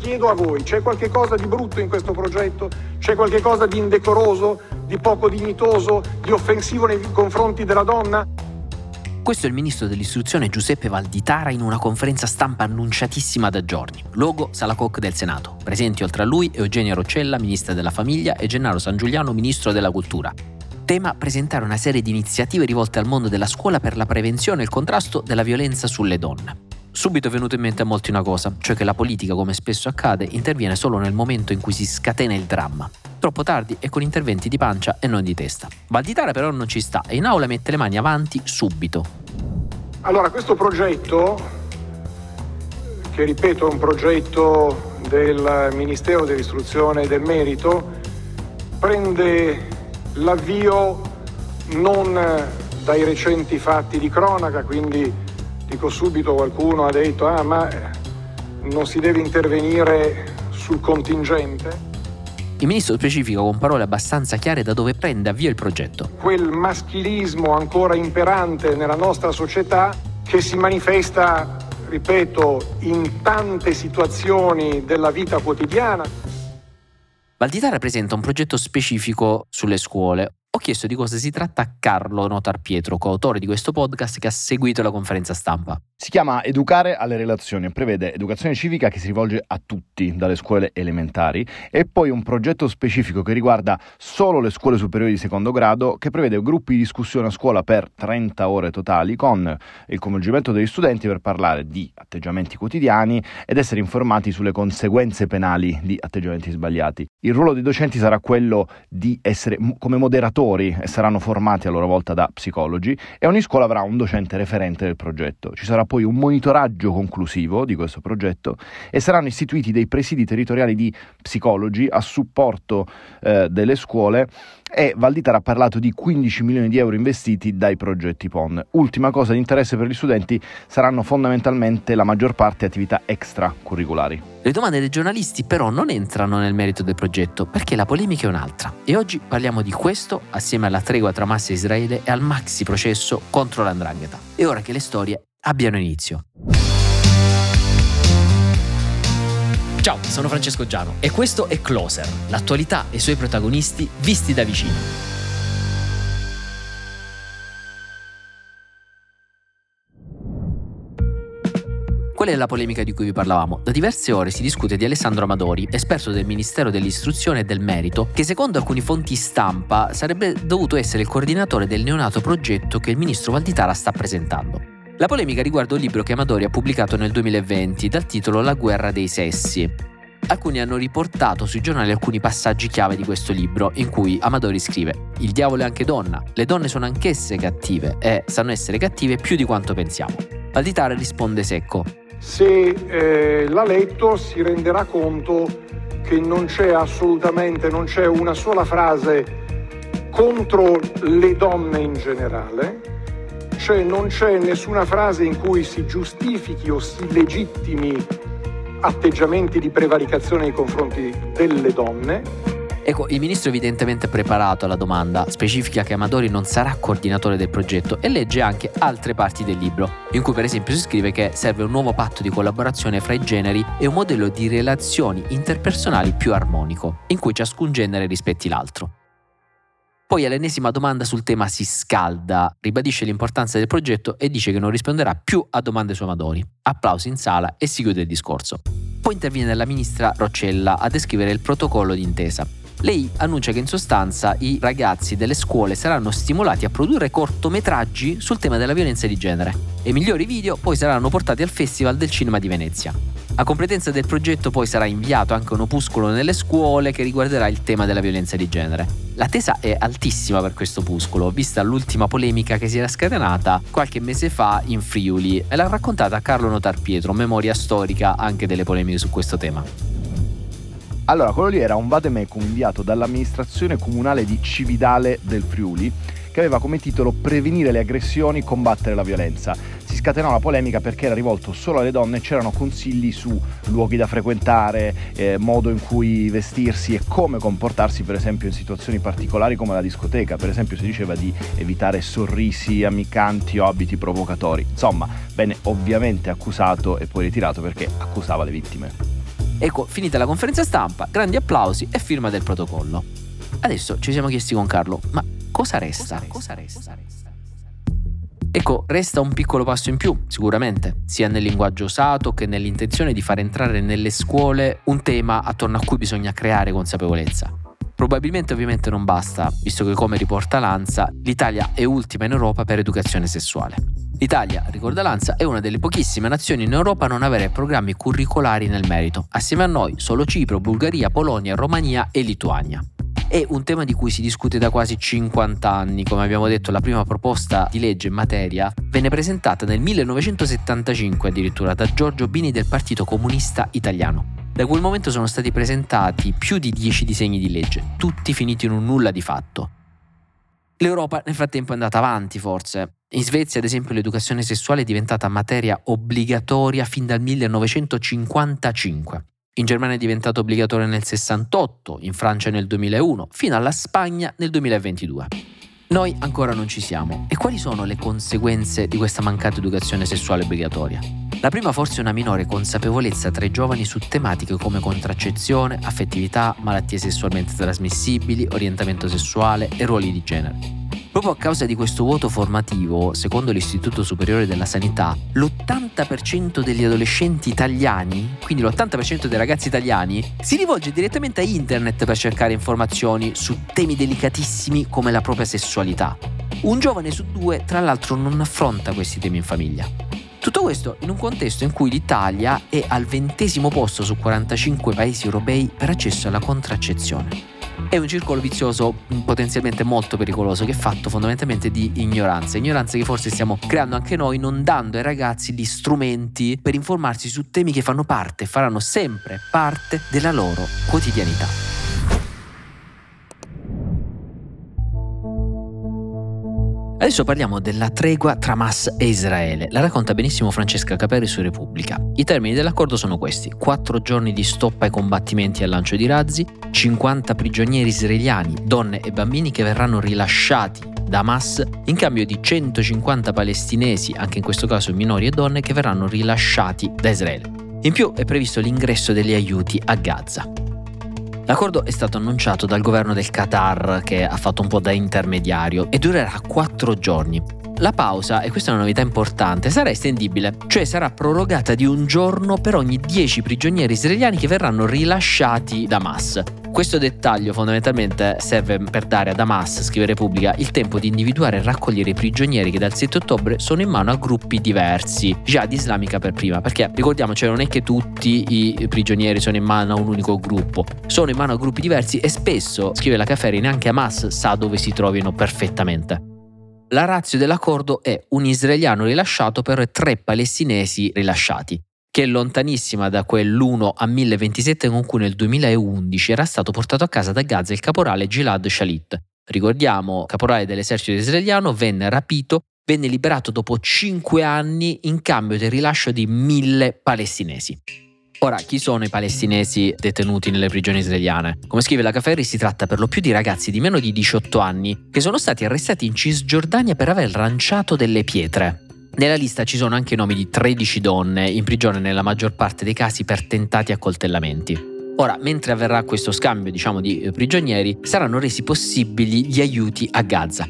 chiedo a voi, c'è qualche cosa di brutto in questo progetto? C'è qualche cosa di indecoroso, di poco dignitoso, di offensivo nei confronti della donna? Questo è il ministro dell'istruzione Giuseppe Valditara in una conferenza stampa annunciatissima da giorni. Luogo Sala Coc del Senato. Presenti oltre a lui Eugenia Roccella, ministra della Famiglia, e Gennaro San Giuliano, ministro della Cultura. Tema presentare una serie di iniziative rivolte al mondo della scuola per la prevenzione e il contrasto della violenza sulle donne. Subito è venuto in mente a molti una cosa, cioè che la politica, come spesso accade, interviene solo nel momento in cui si scatena il dramma. Troppo tardi e con interventi di pancia e non di testa. Valditara però non ci sta e in aula mette le mani avanti subito. Allora, questo progetto, che ripeto è un progetto del Ministero dell'Istruzione e del Merito, prende l'avvio non dai recenti fatti di cronaca, quindi Dico subito qualcuno ha detto ah ma non si deve intervenire sul contingente. Il ministro specifica con parole abbastanza chiare da dove prende avvio il progetto. Quel maschilismo ancora imperante nella nostra società che si manifesta, ripeto, in tante situazioni della vita quotidiana. Valditara presenta un progetto specifico sulle scuole, ho chiesto di cosa si tratta a Carlo Notar Pietro, coautore di questo podcast che ha seguito la conferenza stampa. Si chiama Educare alle relazioni e prevede educazione civica che si rivolge a tutti, dalle scuole elementari, e poi un progetto specifico che riguarda solo le scuole superiori di secondo grado, che prevede gruppi di discussione a scuola per 30 ore totali, con il coinvolgimento degli studenti per parlare di atteggiamenti quotidiani ed essere informati sulle conseguenze penali di atteggiamenti sbagliati. Il ruolo dei docenti sarà quello di essere come moderatori educatori e saranno formati a loro volta da psicologi e ogni scuola avrà un docente referente del progetto. Ci sarà poi un monitoraggio conclusivo di questo progetto e saranno istituiti dei presidi territoriali di psicologi a supporto eh, delle scuole e Valditara ha parlato di 15 milioni di euro investiti dai progetti PON. Ultima cosa di interesse per gli studenti saranno fondamentalmente la maggior parte attività extracurriculari. Le domande dei giornalisti però non entrano nel merito del progetto perché la polemica è un'altra e oggi parliamo di questo assieme alla tregua tra Massa e Israele e al maxi processo contro l'andrangheta. È ora che le storie abbiano inizio. Ciao, sono Francesco Giano e questo è Closer, l'attualità e i suoi protagonisti visti da vicino. Qual è la polemica di cui vi parlavamo? Da diverse ore si discute di Alessandro Amadori, esperto del Ministero dell'Istruzione e del Merito, che secondo alcuni fonti stampa sarebbe dovuto essere il coordinatore del neonato progetto che il ministro Valditara sta presentando. La polemica riguarda un libro che Amadori ha pubblicato nel 2020 dal titolo La guerra dei sessi. Alcuni hanno riportato sui giornali alcuni passaggi chiave di questo libro, in cui Amadori scrive: Il diavolo è anche donna, le donne sono anch'esse cattive e sanno essere cattive più di quanto pensiamo. Valditare risponde secco: Se eh, l'ha letto si renderà conto che non c'è assolutamente, non c'è una sola frase contro le donne in generale, cioè non c'è nessuna frase in cui si giustifichi o si legittimi atteggiamenti di prevaricazione nei confronti delle donne. Ecco, il ministro evidentemente è preparato alla domanda, specifica che Amadori non sarà coordinatore del progetto e legge anche altre parti del libro, in cui per esempio si scrive che serve un nuovo patto di collaborazione fra i generi e un modello di relazioni interpersonali più armonico, in cui ciascun genere rispetti l'altro. Poi all'ennesima domanda sul tema si scalda, ribadisce l'importanza del progetto e dice che non risponderà più a domande su Amadori. Applausi in sala e si chiude il discorso. Poi interviene la ministra Roccella a descrivere il protocollo d'intesa. Lei annuncia che in sostanza i ragazzi delle scuole saranno stimolati a produrre cortometraggi sul tema della violenza di genere e i migliori video poi saranno portati al Festival del Cinema di Venezia. A competenza del progetto poi sarà inviato anche un opuscolo nelle scuole che riguarderà il tema della violenza di genere. L'attesa è altissima per questo opuscolo, vista l'ultima polemica che si era scatenata qualche mese fa in Friuli e l'ha raccontata Carlo Notar Pietro, memoria storica anche delle polemiche su questo tema. Allora, quello lì era un vademecum inviato dall'amministrazione comunale di Cividale del Friuli che aveva come titolo Prevenire le aggressioni, combattere la violenza. Scatenò la polemica perché era rivolto solo alle donne e c'erano consigli su luoghi da frequentare, eh, modo in cui vestirsi e come comportarsi per esempio in situazioni particolari come la discoteca. Per esempio si diceva di evitare sorrisi amicanti o abiti provocatori. Insomma, venne ovviamente accusato e poi ritirato perché accusava le vittime. Ecco, finita la conferenza stampa, grandi applausi e firma del protocollo. Adesso ci siamo chiesti con Carlo, ma cosa resta? Cosa resta? Ecco, resta un piccolo passo in più, sicuramente, sia nel linguaggio usato che nell'intenzione di far entrare nelle scuole un tema attorno a cui bisogna creare consapevolezza. Probabilmente ovviamente non basta, visto che come riporta Lanza, l'Italia è ultima in Europa per educazione sessuale. L'Italia, ricorda Lanza, è una delle pochissime nazioni in Europa a non avere programmi curricolari nel merito. Assieme a noi solo Cipro, Bulgaria, Polonia, Romania e Lituania. È un tema di cui si discute da quasi 50 anni, come abbiamo detto la prima proposta di legge in materia venne presentata nel 1975 addirittura da Giorgio Bini del Partito Comunista Italiano. Da quel momento sono stati presentati più di 10 disegni di legge, tutti finiti in un nulla di fatto. L'Europa nel frattempo è andata avanti forse. In Svezia, ad esempio, l'educazione sessuale è diventata materia obbligatoria fin dal 1955. In Germania è diventata obbligatoria nel 68, in Francia nel 2001, fino alla Spagna nel 2022. Noi ancora non ci siamo. E quali sono le conseguenze di questa mancata educazione sessuale obbligatoria? La prima forse è una minore consapevolezza tra i giovani su tematiche come contraccezione, affettività, malattie sessualmente trasmissibili, orientamento sessuale e ruoli di genere. Proprio a causa di questo vuoto formativo, secondo l'Istituto Superiore della Sanità, l'80% degli adolescenti italiani, quindi l'80% dei ragazzi italiani, si rivolge direttamente a internet per cercare informazioni su temi delicatissimi come la propria sessualità. Un giovane su due, tra l'altro, non affronta questi temi in famiglia. Tutto questo in un contesto in cui l'Italia è al ventesimo posto su 45 paesi europei per accesso alla contraccezione. È un circolo vizioso potenzialmente molto pericoloso che è fatto fondamentalmente di ignoranza, ignoranza che forse stiamo creando anche noi non dando ai ragazzi gli strumenti per informarsi su temi che fanno parte, faranno sempre parte della loro quotidianità. Adesso parliamo della tregua tra Hamas e Israele. La racconta benissimo Francesca Caperi su Repubblica. I termini dell'accordo sono questi: 4 giorni di stop ai combattimenti e al lancio di razzi, 50 prigionieri israeliani, donne e bambini che verranno rilasciati da Hamas in cambio di 150 palestinesi, anche in questo caso minori e donne, che verranno rilasciati da Israele. In più è previsto l'ingresso degli aiuti a Gaza. L'accordo è stato annunciato dal governo del Qatar che ha fatto un po' da intermediario e durerà quattro giorni. La pausa, e questa è una novità importante, sarà estendibile, cioè sarà prorogata di un giorno per ogni 10 prigionieri israeliani che verranno rilasciati da Hamas. Questo dettaglio fondamentalmente serve per dare ad Hamas, scrive Repubblica, il tempo di individuare e raccogliere i prigionieri che dal 7 ottobre sono in mano a gruppi diversi, Jihad islamica per prima, perché ricordiamoci non è che tutti i prigionieri sono in mano a un unico gruppo, sono in mano a gruppi diversi e spesso, scrive la Caferi, neanche Hamas sa dove si trovino perfettamente. La razza dell'accordo è un israeliano rilasciato per tre palestinesi rilasciati che è lontanissima da quell'1 a 1027 con cui nel 2011 era stato portato a casa da Gaza il caporale Gilad Shalit. Ricordiamo, caporale dell'esercito israeliano, venne rapito, venne liberato dopo 5 anni in cambio del rilascio di mille palestinesi. Ora, chi sono i palestinesi detenuti nelle prigioni israeliane? Come scrive la Caferi, si tratta per lo più di ragazzi di meno di 18 anni che sono stati arrestati in Cisgiordania per aver lanciato delle pietre. Nella lista ci sono anche i nomi di 13 donne in prigione nella maggior parte dei casi per tentati accoltellamenti. Ora, mentre avverrà questo scambio, diciamo, di eh, prigionieri, saranno resi possibili gli aiuti a Gaza.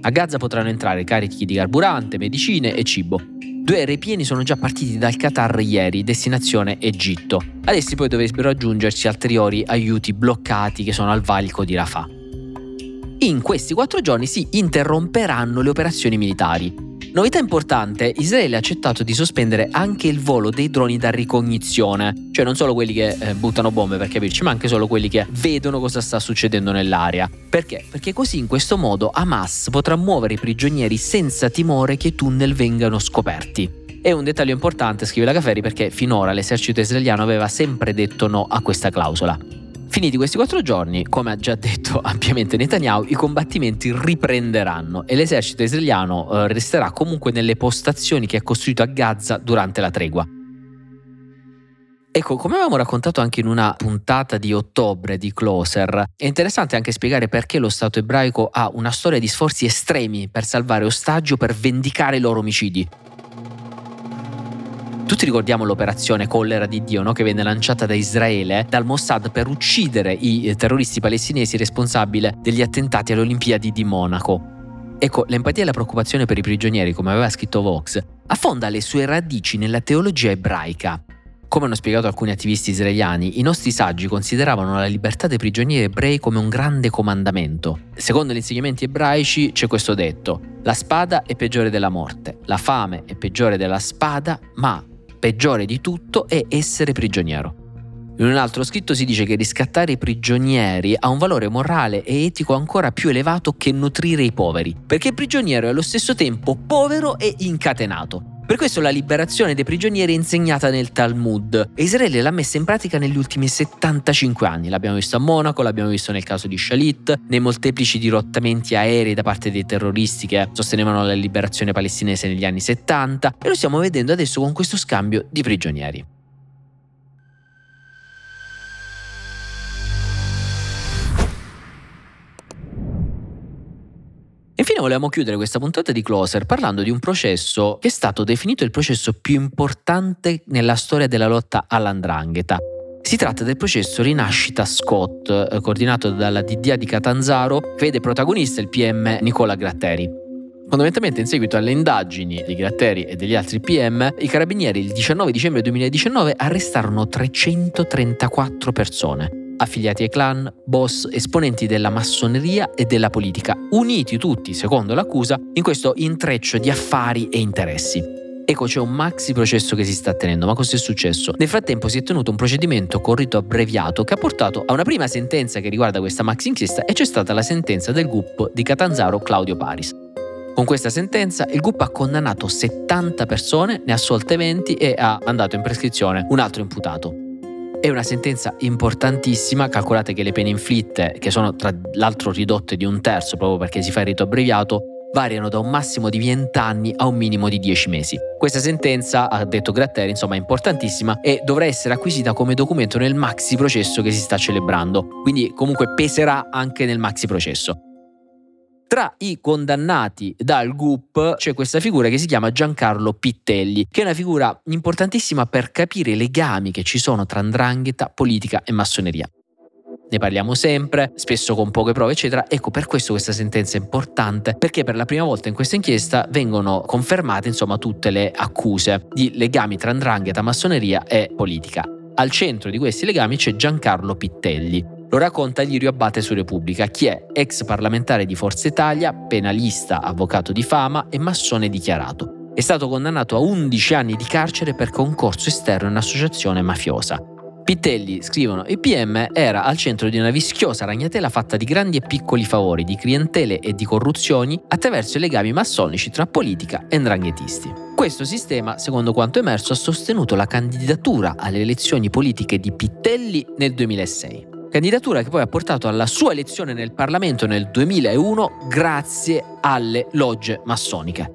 A Gaza potranno entrare carichi di carburante, medicine e cibo. Due aerei pieni sono già partiti dal Qatar ieri, destinazione Egitto. Ad essi poi dovrebbero aggiungersi ulteriori aiuti bloccati che sono al valico di Rafah. In questi quattro giorni si interromperanno le operazioni militari. Novità importante, Israele ha accettato di sospendere anche il volo dei droni da ricognizione, cioè non solo quelli che eh, buttano bombe per capirci, ma anche solo quelli che vedono cosa sta succedendo nell'area. Perché? Perché così in questo modo Hamas potrà muovere i prigionieri senza timore che i tunnel vengano scoperti. È un dettaglio importante, scrive la Caferi, perché finora l'esercito israeliano aveva sempre detto no a questa clausola. Finiti questi quattro giorni, come ha già detto ampiamente Netanyahu, i combattimenti riprenderanno e l'esercito israeliano eh, resterà comunque nelle postazioni che ha costruito a Gaza durante la tregua. Ecco, come avevamo raccontato anche in una puntata di ottobre di Closer, è interessante anche spiegare perché lo Stato ebraico ha una storia di sforzi estremi per salvare ostaggi o per vendicare i loro omicidi. Tutti ricordiamo l'operazione Collera di Dio, no? che venne lanciata da Israele, dal Mossad per uccidere i eh, terroristi palestinesi responsabili degli attentati alle Olimpiadi di Monaco. Ecco, l'empatia e la preoccupazione per i prigionieri, come aveva scritto Vox, affonda le sue radici nella teologia ebraica. Come hanno spiegato alcuni attivisti israeliani, i nostri saggi consideravano la libertà dei prigionieri ebrei come un grande comandamento. Secondo gli insegnamenti ebraici c'è questo detto, la spada è peggiore della morte, la fame è peggiore della spada, ma peggiore di tutto è essere prigioniero. In un altro scritto si dice che riscattare i prigionieri ha un valore morale e etico ancora più elevato che nutrire i poveri, perché il prigioniero è allo stesso tempo povero e incatenato. Per questo la liberazione dei prigionieri è insegnata nel Talmud e Israele l'ha messa in pratica negli ultimi 75 anni. L'abbiamo visto a Monaco, l'abbiamo visto nel caso di Shalit, nei molteplici dirottamenti aerei da parte dei terroristi che sostenevano la liberazione palestinese negli anni 70 e lo stiamo vedendo adesso con questo scambio di prigionieri. Infine volevamo chiudere questa puntata di Closer parlando di un processo che è stato definito il processo più importante nella storia della lotta all'andrangheta. Si tratta del processo Rinascita Scott, eh, coordinato dalla DDA di Catanzaro, che vede protagonista il PM Nicola Gratteri. Fondamentalmente in seguito alle indagini di Gratteri e degli altri PM, i carabinieri il 19 dicembre 2019 arrestarono 334 persone affiliati ai clan, boss, esponenti della massoneria e della politica, uniti tutti, secondo l'accusa, in questo intreccio di affari e interessi. Ecco, c'è un maxi processo che si sta tenendo, ma cosa è successo? Nel frattempo si è tenuto un procedimento con rito abbreviato che ha portato a una prima sentenza che riguarda questa maxi inchiesta e c'è stata la sentenza del GUP di Catanzaro Claudio Paris. Con questa sentenza il GUP ha condannato 70 persone, ne ha assolte 20 e ha mandato in prescrizione un altro imputato. È una sentenza importantissima, calcolate che le pene inflitte, che sono tra l'altro ridotte di un terzo proprio perché si fa il rito abbreviato, variano da un massimo di 20 anni a un minimo di 10 mesi. Questa sentenza, ha detto Gratteri, insomma è importantissima e dovrà essere acquisita come documento nel maxi processo che si sta celebrando, quindi comunque peserà anche nel maxi processo. Tra i condannati dal GUP c'è questa figura che si chiama Giancarlo Pittelli, che è una figura importantissima per capire i legami che ci sono tra andrangheta, politica e massoneria. Ne parliamo sempre, spesso con poche prove, eccetera. Ecco, per questo questa sentenza è importante, perché per la prima volta in questa inchiesta vengono confermate, insomma, tutte le accuse di legami tra andrangheta, massoneria e politica. Al centro di questi legami c'è Giancarlo Pittelli, lo racconta Lirio Abbate su Repubblica, chi è ex parlamentare di Forza Italia, penalista, avvocato di fama e massone dichiarato. È stato condannato a 11 anni di carcere per concorso esterno in associazione mafiosa. Pittelli, scrivono, il PM era al centro di una vischiosa ragnatela fatta di grandi e piccoli favori, di clientele e di corruzioni attraverso i legami massonici tra politica e ndranghetisti. Questo sistema, secondo quanto emerso, ha sostenuto la candidatura alle elezioni politiche di Pittelli nel 2006 candidatura che poi ha portato alla sua elezione nel Parlamento nel 2001 grazie alle logge massoniche.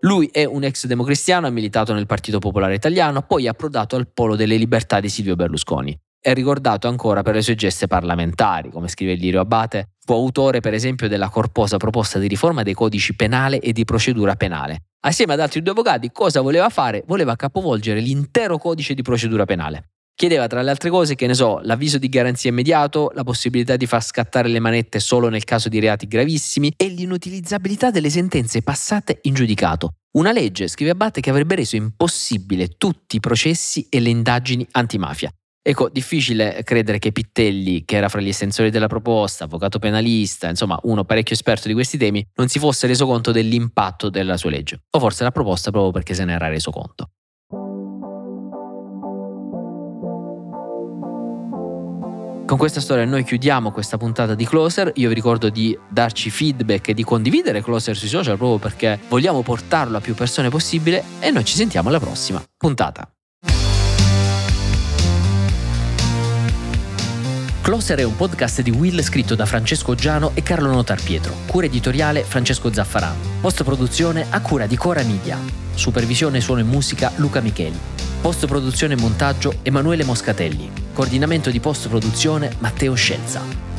Lui è un ex democristiano, ha militato nel Partito Popolare Italiano, poi ha approdato al polo delle libertà di Silvio Berlusconi. È ricordato ancora per le sue geste parlamentari, come scrive Lirio Abate, fu autore per esempio della corposa proposta di riforma dei codici penale e di procedura penale. Assieme ad altri due avvocati, cosa voleva fare? Voleva capovolgere l'intero codice di procedura penale. Chiedeva tra le altre cose, che ne so, l'avviso di garanzia immediato, la possibilità di far scattare le manette solo nel caso di reati gravissimi e l'inutilizzabilità delle sentenze passate in giudicato. Una legge, scrive Abate, che avrebbe reso impossibile tutti i processi e le indagini antimafia. Ecco, difficile credere che Pittelli, che era fra gli estensori della proposta, avvocato penalista, insomma uno parecchio esperto di questi temi, non si fosse reso conto dell'impatto della sua legge. O forse l'ha proposta proprio perché se ne era reso conto. Con questa storia noi chiudiamo questa puntata di Closer. Io vi ricordo di darci feedback e di condividere Closer sui social proprio perché vogliamo portarlo a più persone possibile e noi ci sentiamo alla prossima puntata. Closer è un podcast di Will scritto da Francesco Giano e Carlo Notar Pietro. Cura editoriale Francesco Zaffarano. Post produzione a cura di Cora Media. Supervisione suono e musica Luca Micheli. Post produzione e montaggio Emanuele Moscatelli. Coordinamento di post produzione Matteo Scelza.